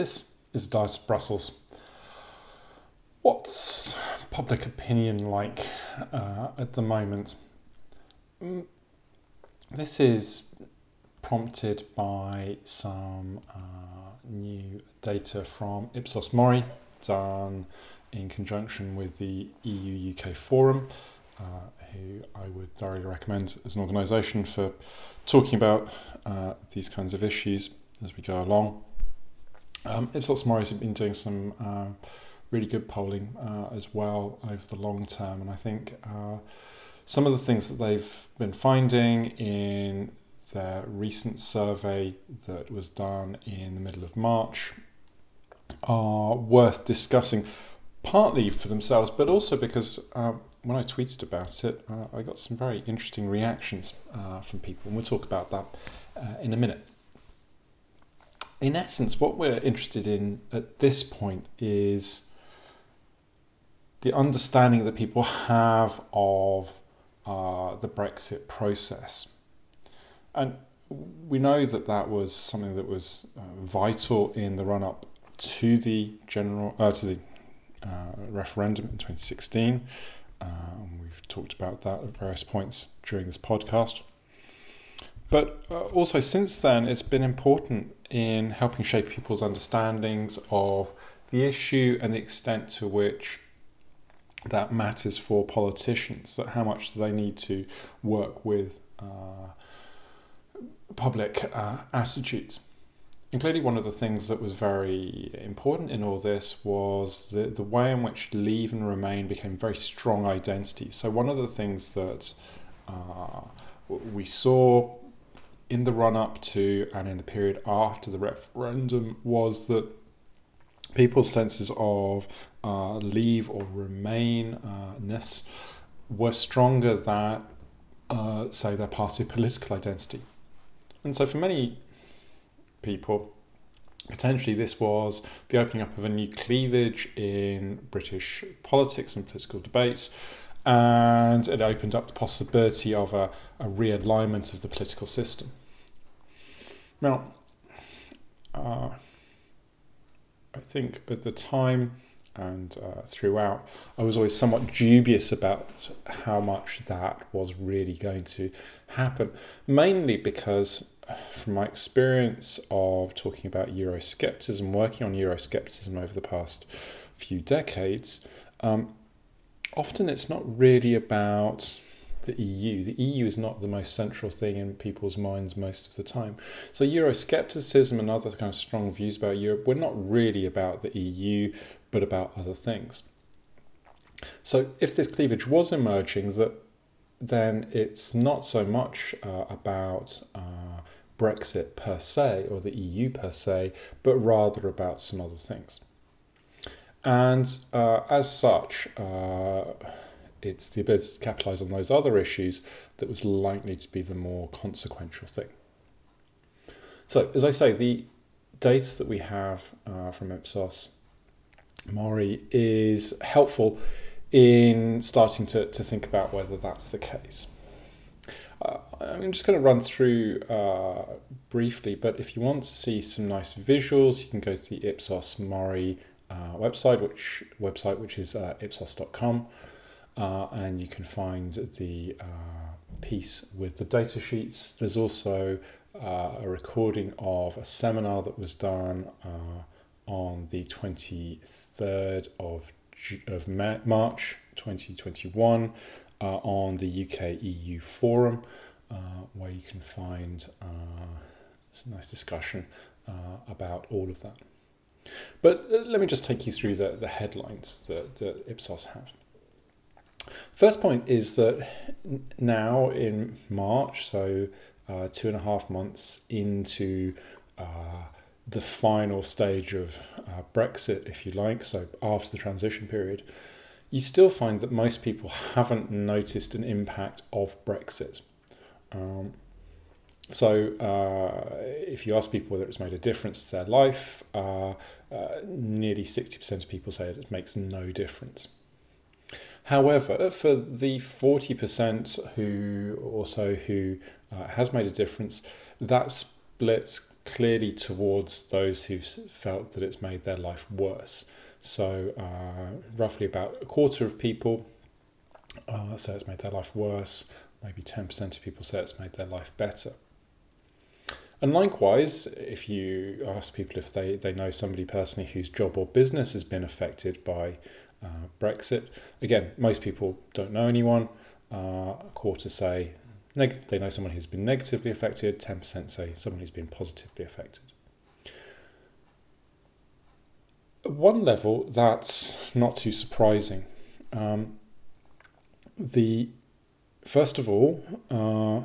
This is of Brussels. What's public opinion like uh, at the moment? Mm, this is prompted by some uh, new data from Ipsos Mori done in conjunction with the EU UK Forum, uh, who I would thoroughly recommend as an organisation for talking about uh, these kinds of issues as we go along. Um, Ipsos Mori has been doing some uh, really good polling uh, as well over the long term, and I think uh, some of the things that they've been finding in their recent survey that was done in the middle of March are worth discussing, partly for themselves, but also because uh, when I tweeted about it, uh, I got some very interesting reactions uh, from people, and we'll talk about that in a minute. In essence, what we're interested in at this point is the understanding that people have of uh, the Brexit process. And we know that that was something that was uh, vital in the run up to the general uh, to the uh, referendum in 2016. Uh, we've talked about that at various points during this podcast. But uh, also since then, it's been important in helping shape people's understandings of the issue and the extent to which that matters for politicians. That how much do they need to work with uh, public uh, attitudes. And clearly, one of the things that was very important in all this was the, the way in which Leave and Remain became very strong identities. So, one of the things that uh, we saw in the run up to and in the period after the referendum was that people's senses of uh, leave or remain-ness were stronger than, uh, say, their party political identity. And so for many people, potentially this was the opening up of a new cleavage in British politics and political debate, and it opened up the possibility of a, a realignment of the political system. Now, uh, I think at the time and uh, throughout, I was always somewhat dubious about how much that was really going to happen, mainly because, from my experience of talking about Euroscepticism, working on Euroscepticism over the past few decades, um, often it's not really about the EU. The EU is not the most central thing in people's minds most of the time. So Euroscepticism and other kind of strong views about Europe, we're not really about the EU, but about other things. So if this cleavage was emerging, that then it's not so much uh, about uh, Brexit per se or the EU per se, but rather about some other things. And uh, as such, uh, it's the ability to capitalize on those other issues that was likely to be the more consequential thing. So, as I say, the data that we have uh, from Ipsos Mori is helpful in starting to, to think about whether that's the case. Uh, I'm just going to run through uh, briefly, but if you want to see some nice visuals, you can go to the Ipsos Mori uh, website, which website which is uh, ipsos.com uh, and you can find the uh, piece with the data sheets. There's also uh, a recording of a seminar that was done uh, on the 23rd of, of March 2021 uh, on the UK EU Forum, where you can find some nice discussion about all of that. But let me just take you through the, the headlines that, that Ipsos have. First point is that now in March, so uh, two and a half months into uh, the final stage of uh, Brexit, if you like, so after the transition period, you still find that most people haven't noticed an impact of Brexit. Um, so, uh, if you ask people whether it's made a difference to their life, uh, uh, nearly 60% of people say it makes no difference. However, for the 40% who also who uh, has made a difference, that splits clearly towards those who've felt that it's made their life worse. So, uh, roughly about a quarter of people uh, say it's made their life worse, maybe 10% of people say it's made their life better. And likewise, if you ask people if they, they know somebody personally whose job or business has been affected by uh, Brexit, again, most people don't know anyone. Uh, a quarter say neg- they know someone who's been negatively affected, 10% say someone who's been positively affected. At one level, that's not too surprising. Um, the first of all, uh,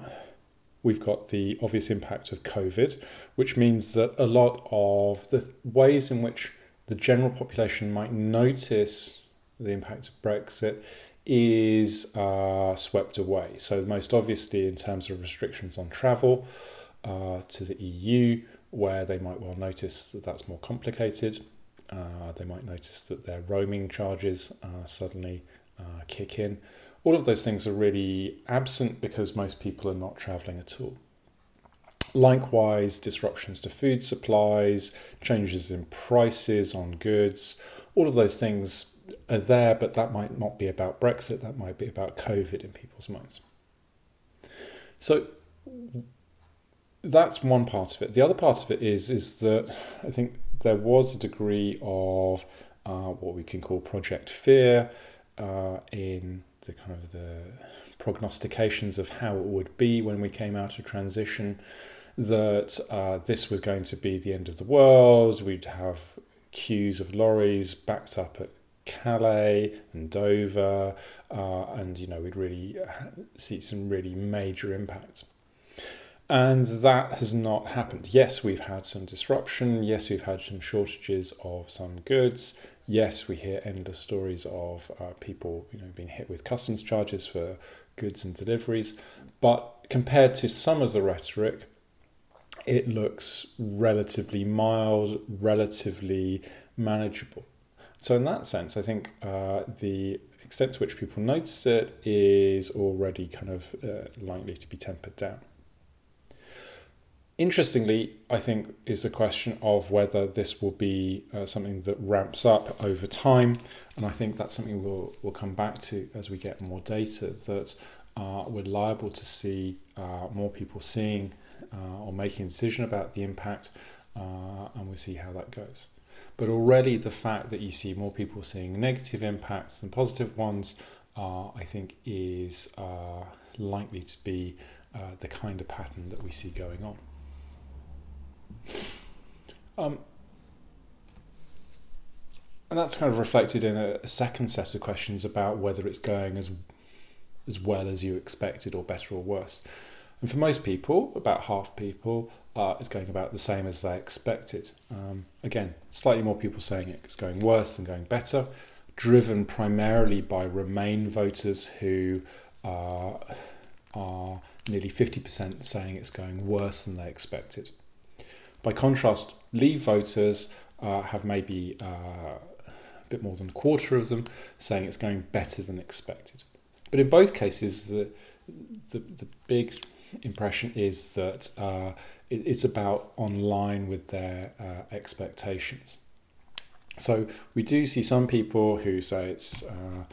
we've got the obvious impact of COVID, which means that a lot of the ways in which the general population might notice the impact of Brexit is uh, swept away. So, most obviously, in terms of restrictions on travel uh, to the EU, where they might well notice that that's more complicated. Uh, they might notice that their roaming charges uh, suddenly uh, kick in. All of those things are really absent because most people are not travelling at all. Likewise, disruptions to food supplies, changes in prices on goods, all of those things are there, but that might not be about Brexit, that might be about COVID in people's minds. So that's one part of it. The other part of it is is that I think there was a degree of uh, what we can call project fear uh, in the kind of the prognostications of how it would be when we came out of transition that uh, this was going to be the end of the world. We'd have queues of lorries backed up at Calais and Dover, uh, and you know we'd really see some really major impacts. And that has not happened. Yes, we've had some disruption. Yes, we've had some shortages of some goods yes, we hear endless stories of uh, people you know being hit with customs charges for goods and deliveries, but compared to some of the rhetoric, it looks relatively mild, relatively manageable. So in that sense, I think uh, the extent to which people notice it is already kind of uh, likely to be tempered down. Interestingly, I think is the question of whether this will be uh, something that ramps up over time, and I think that's something we'll we'll come back to as we get more data that uh, we're liable to see uh, more people seeing uh, or making a decision about the impact, uh, and we'll see how that goes. But already the fact that you see more people seeing negative impacts than positive ones, uh, I think, is likely to be the kind of pattern that we see going on. Um, and that's kind of reflected in a, a, second set of questions about whether it's going as as well as you expected or better or worse. And for most people, about half people, uh, it's going about the same as they expected. Um, again, slightly more people saying it's going worse than going better, driven primarily by Remain voters who uh, are nearly 50% saying it's going worse than they expected. By contrast, Leave voters uh, have maybe uh, a bit more than a quarter of them saying it's going better than expected. But in both cases, the, the, the big impression is that uh, it, it's about online with their uh, expectations. So we do see some people who say it's uh,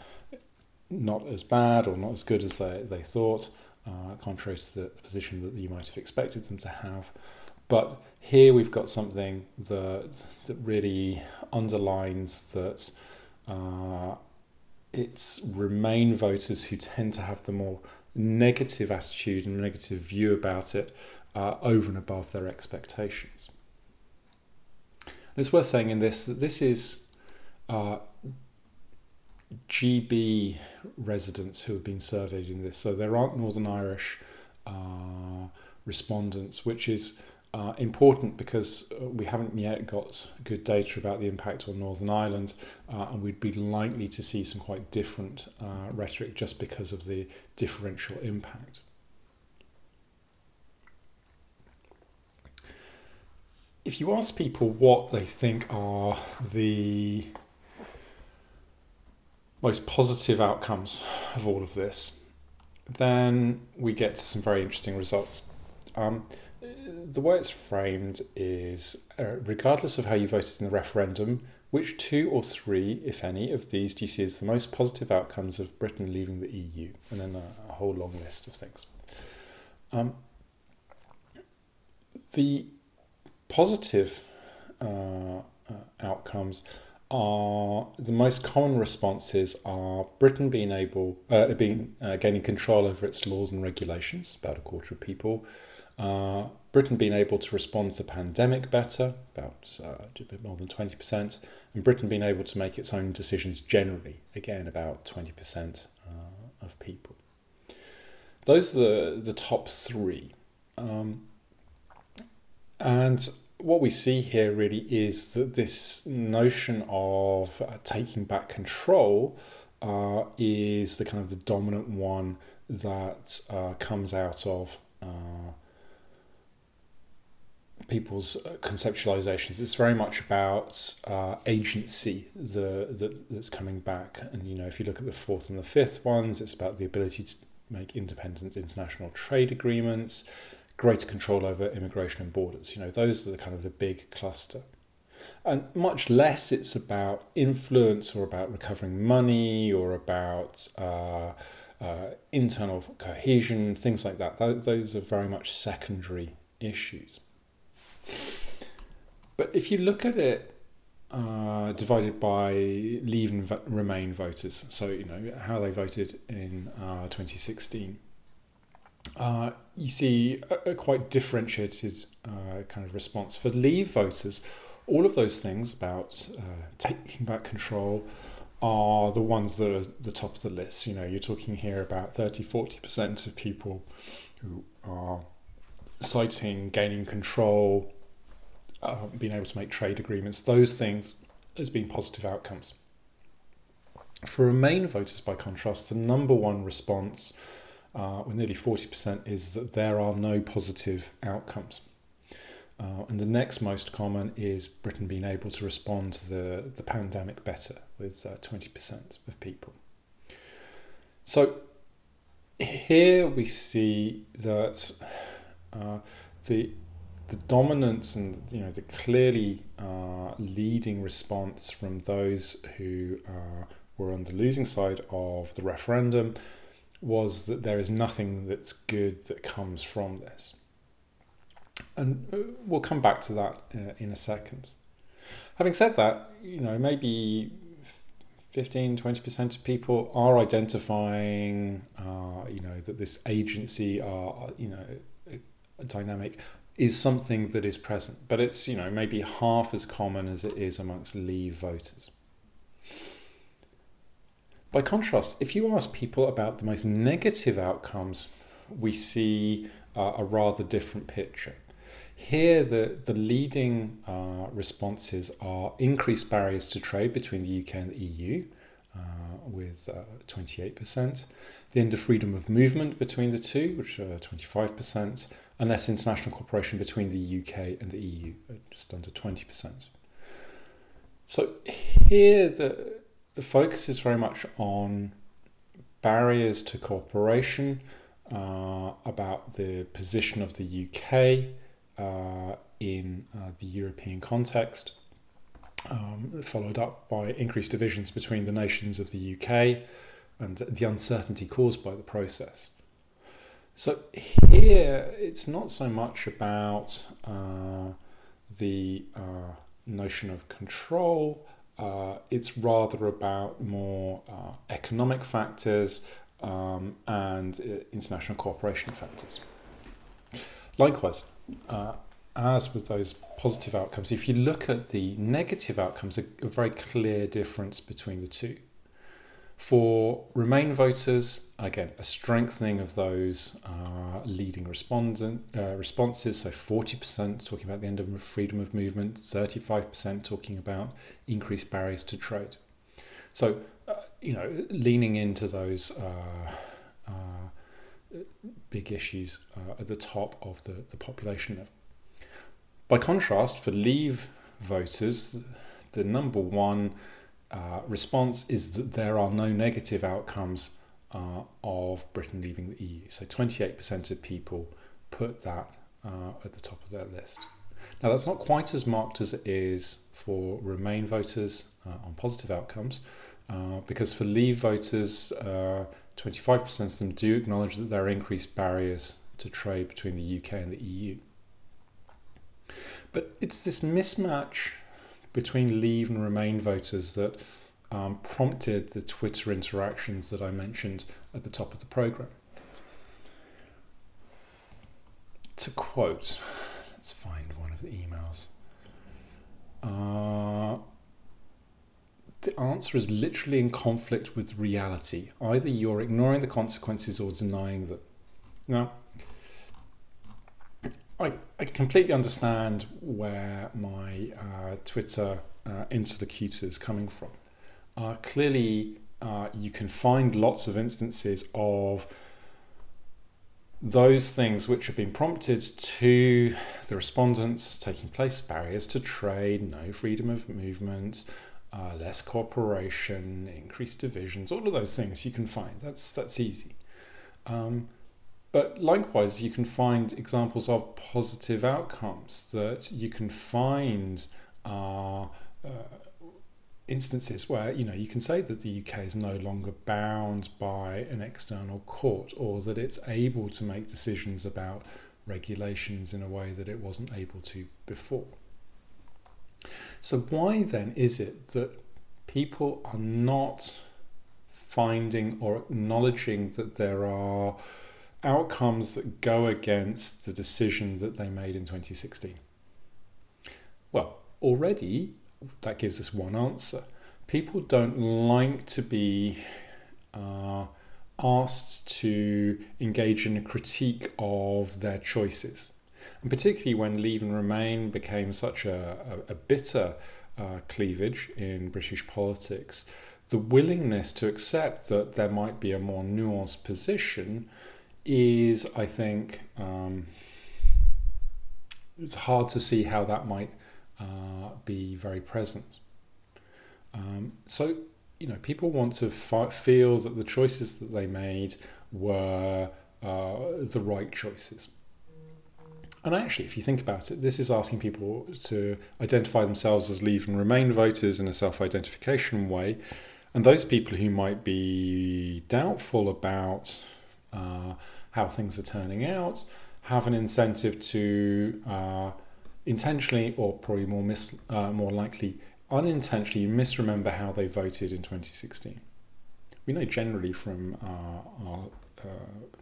not as bad or not as good as they, they thought, uh, contrary to the position that you might have expected them to have. But here we've got something that that really underlines that uh, it's Remain voters who tend to have the more negative attitude and negative view about it uh, over and above their expectations. And it's worth saying in this that this is uh, GB residents who have been surveyed in this, so there aren't Northern Irish uh, respondents, which is uh, important because uh, we haven't yet got good data about the impact on Northern Ireland, uh, and we'd be likely to see some quite different uh, rhetoric just because of the differential impact. If you ask people what they think are the most positive outcomes of all of this, then we get to some very interesting results. Um, the way it's framed is uh, regardless of how you voted in the referendum, which two or three, if any, of these do you see as the most positive outcomes of Britain leaving the EU? And then a, a whole long list of things. Um, the positive uh, uh, outcomes are the most common responses are Britain being able, uh, being uh, gaining control over its laws and regulations, about a quarter of people. Britain being able to respond to the pandemic better, about uh, a bit more than 20%, and Britain being able to make its own decisions generally, again, about 20% uh, of people. Those are the, the top three. Um, and what we see here really is that this notion of uh, taking back control uh, is the kind of the dominant one that uh, comes out of uh, people's uh, conceptualizations. It's very much about uh, agency the, the, that's coming back. And, you know, if you look at the fourth and the fifth ones, it's about the ability to make independent international trade agreements, greater control over immigration and borders. You know, those are the kind of the big cluster. And much less it's about influence or about recovering money or about uh, uh, internal cohesion, things like that. Those are very much secondary issues. But if you look at it uh, divided by leave and remain voters, so you know how they voted in uh, 2016, uh, you see a, a quite differentiated uh, kind of response. For leave voters, all of those things about uh, taking back control are the ones that are the top of the list. You know, you're talking here about 30 40% of people who are citing gaining control, uh, being able to make trade agreements, those things as being positive outcomes. For Remain voters, by contrast, the number one response, uh, with nearly 40%, is that there are no positive outcomes. Uh, and the next most common is Britain being able to respond to the, the pandemic better, with uh, 20% of people. So here we see that uh, the the dominance and you know the clearly uh, leading response from those who uh, were on the losing side of the referendum was that there is nothing that's good that comes from this. And uh, we'll come back to that uh, in a second. Having said that, you know, maybe 15 20% of people are identifying uh, you know that this agency are you know a dynamic is something that is present, but it's you know maybe half as common as it is amongst Leave voters. By contrast, if you ask people about the most negative outcomes, we see uh, a rather different picture. Here, the, the leading uh, responses are increased barriers to trade between the UK and the EU, uh, with 28%, uh, the end of freedom of movement between the two, which are 25%, and less international cooperation between the UK and the EU, just under 20%. So here the, the focus is very much on barriers to cooperation, uh, about the position of the UK uh, in uh, the European context, um, followed up by increased divisions between the nations of the UK and the uncertainty caused by the process. So here, it's not so much about uh, the uh, notion of control. Uh, it's rather about more uh, economic factors um, and uh, international cooperation factors. Likewise, uh, as with those positive outcomes, if you look at the negative outcomes, a, a very clear difference between the two. For Remain voters, again, a strengthening of those uh, leading respondent, uh, responses. So 40% talking about the end of freedom of movement, 35% talking about increased barriers to trade. So, uh, you know, leaning into those uh, uh, big issues uh, at the top of the, the population level. By contrast, for Leave voters, the number one uh, response is that there are no negative outcomes uh, of Britain leaving the EU. So 28% of people put that uh, at the top of their list. Now, that's not quite as marked as it is for Remain voters uh, on positive outcomes, uh, because for Leave voters, 25% uh, of them do acknowledge that there are increased barriers to trade between the UK and the EU. But it's this mismatch between Leave and Remain voters that um, prompted the Twitter interactions that I mentioned at the top of the programme. To quote, let's find one of the emails. Uh, the answer is literally in conflict with reality. Either you're ignoring the consequences or denying them. Now, I, completely understand where my uh, Twitter uh, interlocutor is coming from. Uh, clearly, uh, you can find lots of instances of those things which have been prompted to the respondents taking place barriers to trade, no freedom of movement, uh, less cooperation, increased divisions, all of those things you can find. That's, that's easy. Um, but likewise, you can find examples of positive outcomes that you can find are uh, instances where you know you can say that the UK is no longer bound by an external court, or that it's able to make decisions about regulations in a way that it wasn't able to before. So why then is it that people are not finding or acknowledging that there are outcomes that go against the decision that they made in 2016? Well, already that gives us one answer. People don't like to be uh, asked to engage in a critique of their choices. And particularly when Leave and Remain became such a, a, a bitter uh, cleavage in British politics, the willingness to accept that there might be a more nuanced position is, I think, um, it's hard to see how that might uh, be very present. Um, so, you know, people want to fi- feel that the choices that they made were uh, the right choices. And actually, if you think about it, this is asking people to identify themselves as Leave and Remain voters in a self identification way. And those people who might be doubtful about uh, how things are turning out have an incentive to uh, intentionally, or probably more, mis- uh, more likely, unintentionally misremember how they voted in 2016. We know generally from our, uh,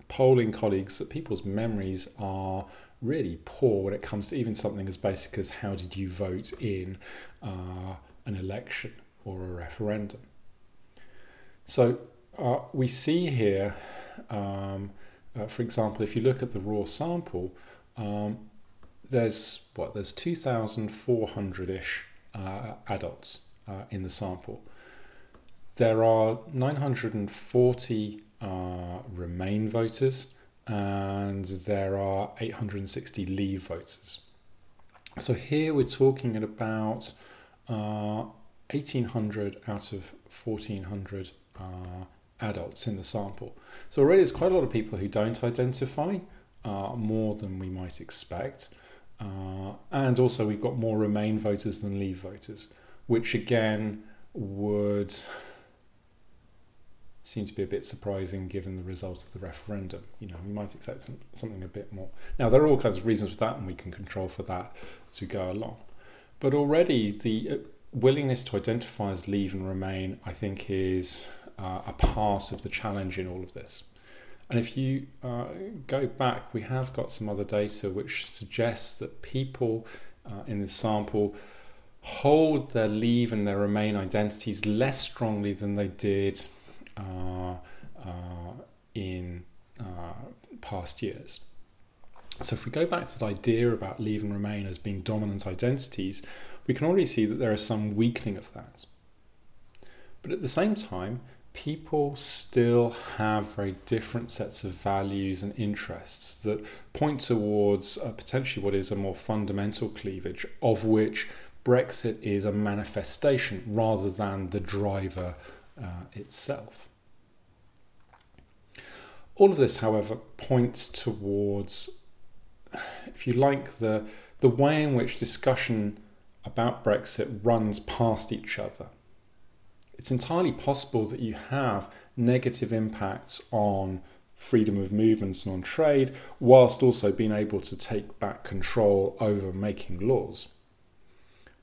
polling colleagues that people's memories are really poor when it comes to even something as basic as how did you vote in uh, an election or a referendum. So uh, we see here, um, uh, for example, if you look at the raw sample, um, there's what there's 2,400-ish uh, adults uh, in the sample. There are 940 uh, Remain voters and there are 860 leave voters. So here we're talking at about uh, 1800 out of 1400 uh, adults in the sample. So already there's quite a lot of people who don't identify, uh, more than we might expect. Uh, and also we've got more Remain voters than Leave voters, which again would seem to be a bit surprising given the result of the referendum. You know, we might expect some, something a bit more. Now, there are all kinds of reasons for that, and we can control for that as we go along. But already, the uh, willingness to identify as leave and remain, I think, is uh, a part of the challenge in all of this. And if you uh, go back, we have got some other data which suggests that people uh, in this sample hold their leave and their remain identities less strongly than they did uh, uh, in uh, past years. So if we go back to that idea about leave and remain as being dominant identities, we can already see that there is some weakening of that. But at the same time, people still have very different sets of values and interests that point towards uh, potentially what is a more fundamental cleavage, of which Brexit is a manifestation rather than the driver uh, itself. All of this, however, points towards if you like, the the way in which discussion about Brexit runs past each other. It's entirely possible that you have negative impacts on freedom of movement and on trade, whilst also being able to take back control over making laws.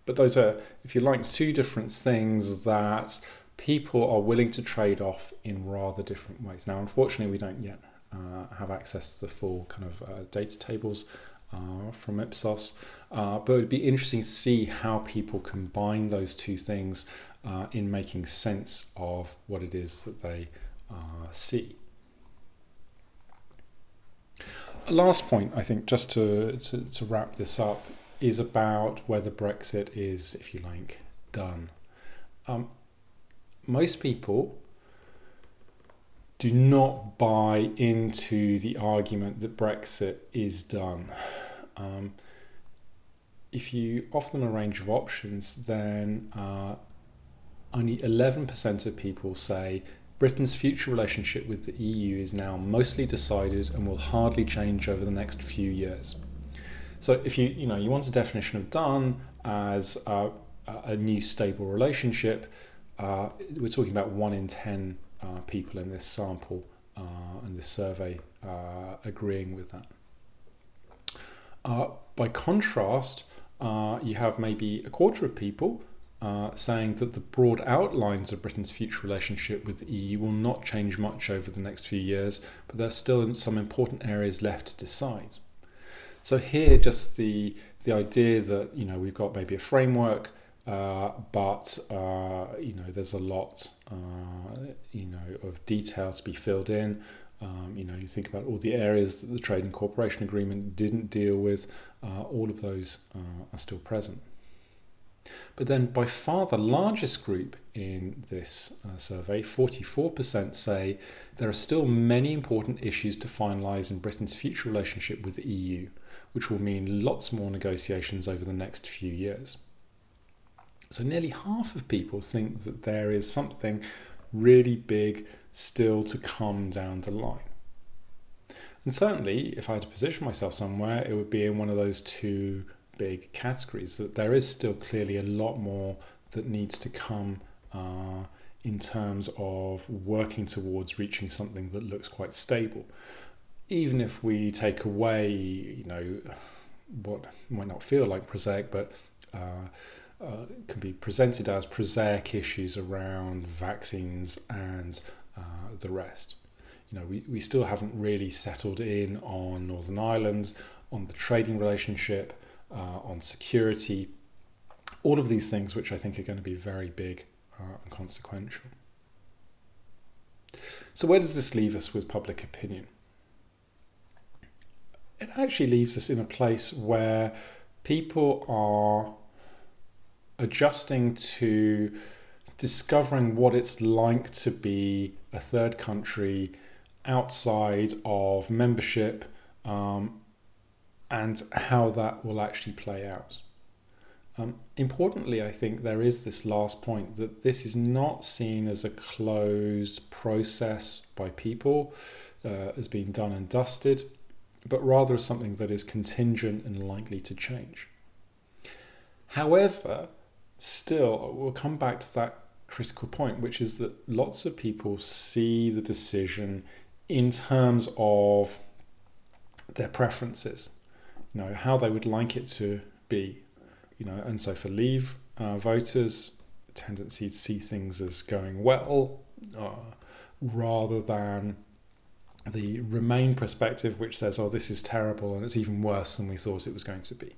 But those are, if you like, two different things that people are willing to trade off in rather different ways. Now, unfortunately, we don't yet uh, have access to the full kind of uh, data tables uh, from Ipsos, uh, but it would be interesting to see how people combine those two things uh, in making sense of what it is that they uh, see. A last point, I think, just to, to, to wrap this up, is about whether Brexit is, if you like, done. Um, most people do not buy into the argument that Brexit is done. Um, if you offer them a range of options, then uh, only 11% of people say Britain's future relationship with the EU is now mostly decided and will hardly change over the next few years. So if you you know you want a definition of done as a, a new stable relationship, uh, we're talking about one in ten uh, people in this sample uh, and this survey uh, agreeing with that. Uh, by contrast, uh, you have maybe a quarter of people uh, saying that the broad outlines of Britain's future relationship with the EU will not change much over the next few years, but there are still some important areas left to decide. So here, just the the idea that you know we've got maybe a framework, uh, but uh, you know there's a lot uh, you know of detail to be filled in. Um, you know, you think about all the areas that the Trade and Cooperation Agreement didn't deal with. Uh, all of those are still present. But then, by far the largest group in this uh, survey, 44% say there are still many important issues to finalise in Britain's future relationship with the EU, which will mean lots more negotiations over the next few years. So, nearly half of people think that there is something really big still to come down the line. And certainly, if I had to position myself somewhere, it would be in one of those two big categories that there is still clearly a lot more that needs to come uh, in terms of working towards reaching something that looks quite stable. Even if we take away, you know, what might not feel like prosaic, but uh, uh, can be presented as prosaic issues around vaccines and uh, the rest. You know, we, we still haven't really settled in on Northern Ireland, on the trading relationship, uh, on security, all of these things which I think are going to be very big uh, and consequential. So, where does this leave us with public opinion? It actually leaves us in a place where people are adjusting to discovering what it's like to be a third country outside of membership um, and how that will actually play out. Um, importantly, I think there is this last point that this is not seen as a closed process by people, uh, as being done and dusted, but rather as something that is contingent and likely to change. However, still, we'll come back to that critical point, which is that lots of people see the decision in terms of their preferences you know how they would like it to be you know. And so for leave uh, voters tendency to see things as going well uh, rather than the remain perspective which says oh this is terrible and it's even worse than we thought it was going to be.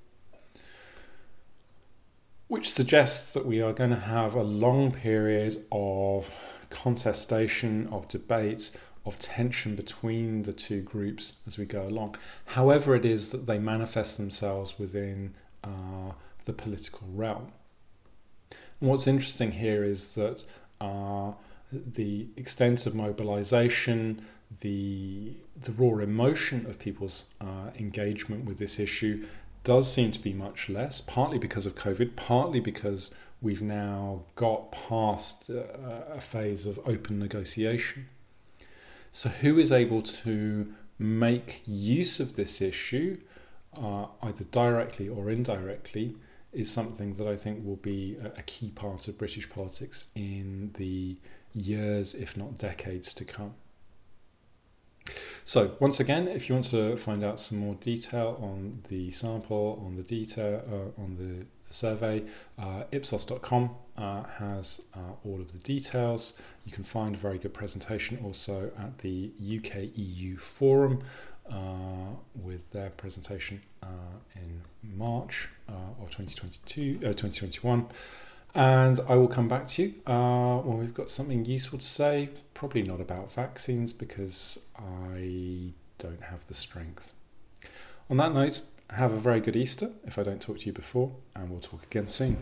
Which suggests that we are going to have a long period of contestation of debate of tension between the two groups as we go along, however, it is that they manifest themselves within uh, the political realm. And what's interesting here is that uh, the extent of mobilization, the, the raw emotion of people's uh, engagement with this issue does seem to be much less, partly because of COVID, partly because we've now got past uh, a phase of open negotiation. So, who is able to make use of this issue uh, either directly or indirectly, is something that I think will be a, key part of British politics in the years, if not decades, to come. So once again, if you want to find out some more detail on the sample, on the detail, uh, on the, the survey, uh, Ipsos.com uh, has uh, all of the details. You can find a very good presentation also at the UK EU Forum uh, with their presentation uh, in March of 2022, 2021. And I will come back to you uh, when we've got something useful to say. Probably not about vaccines because I don't have the strength. On that note, have a very good Easter if I don't talk to you before, and we'll talk again soon.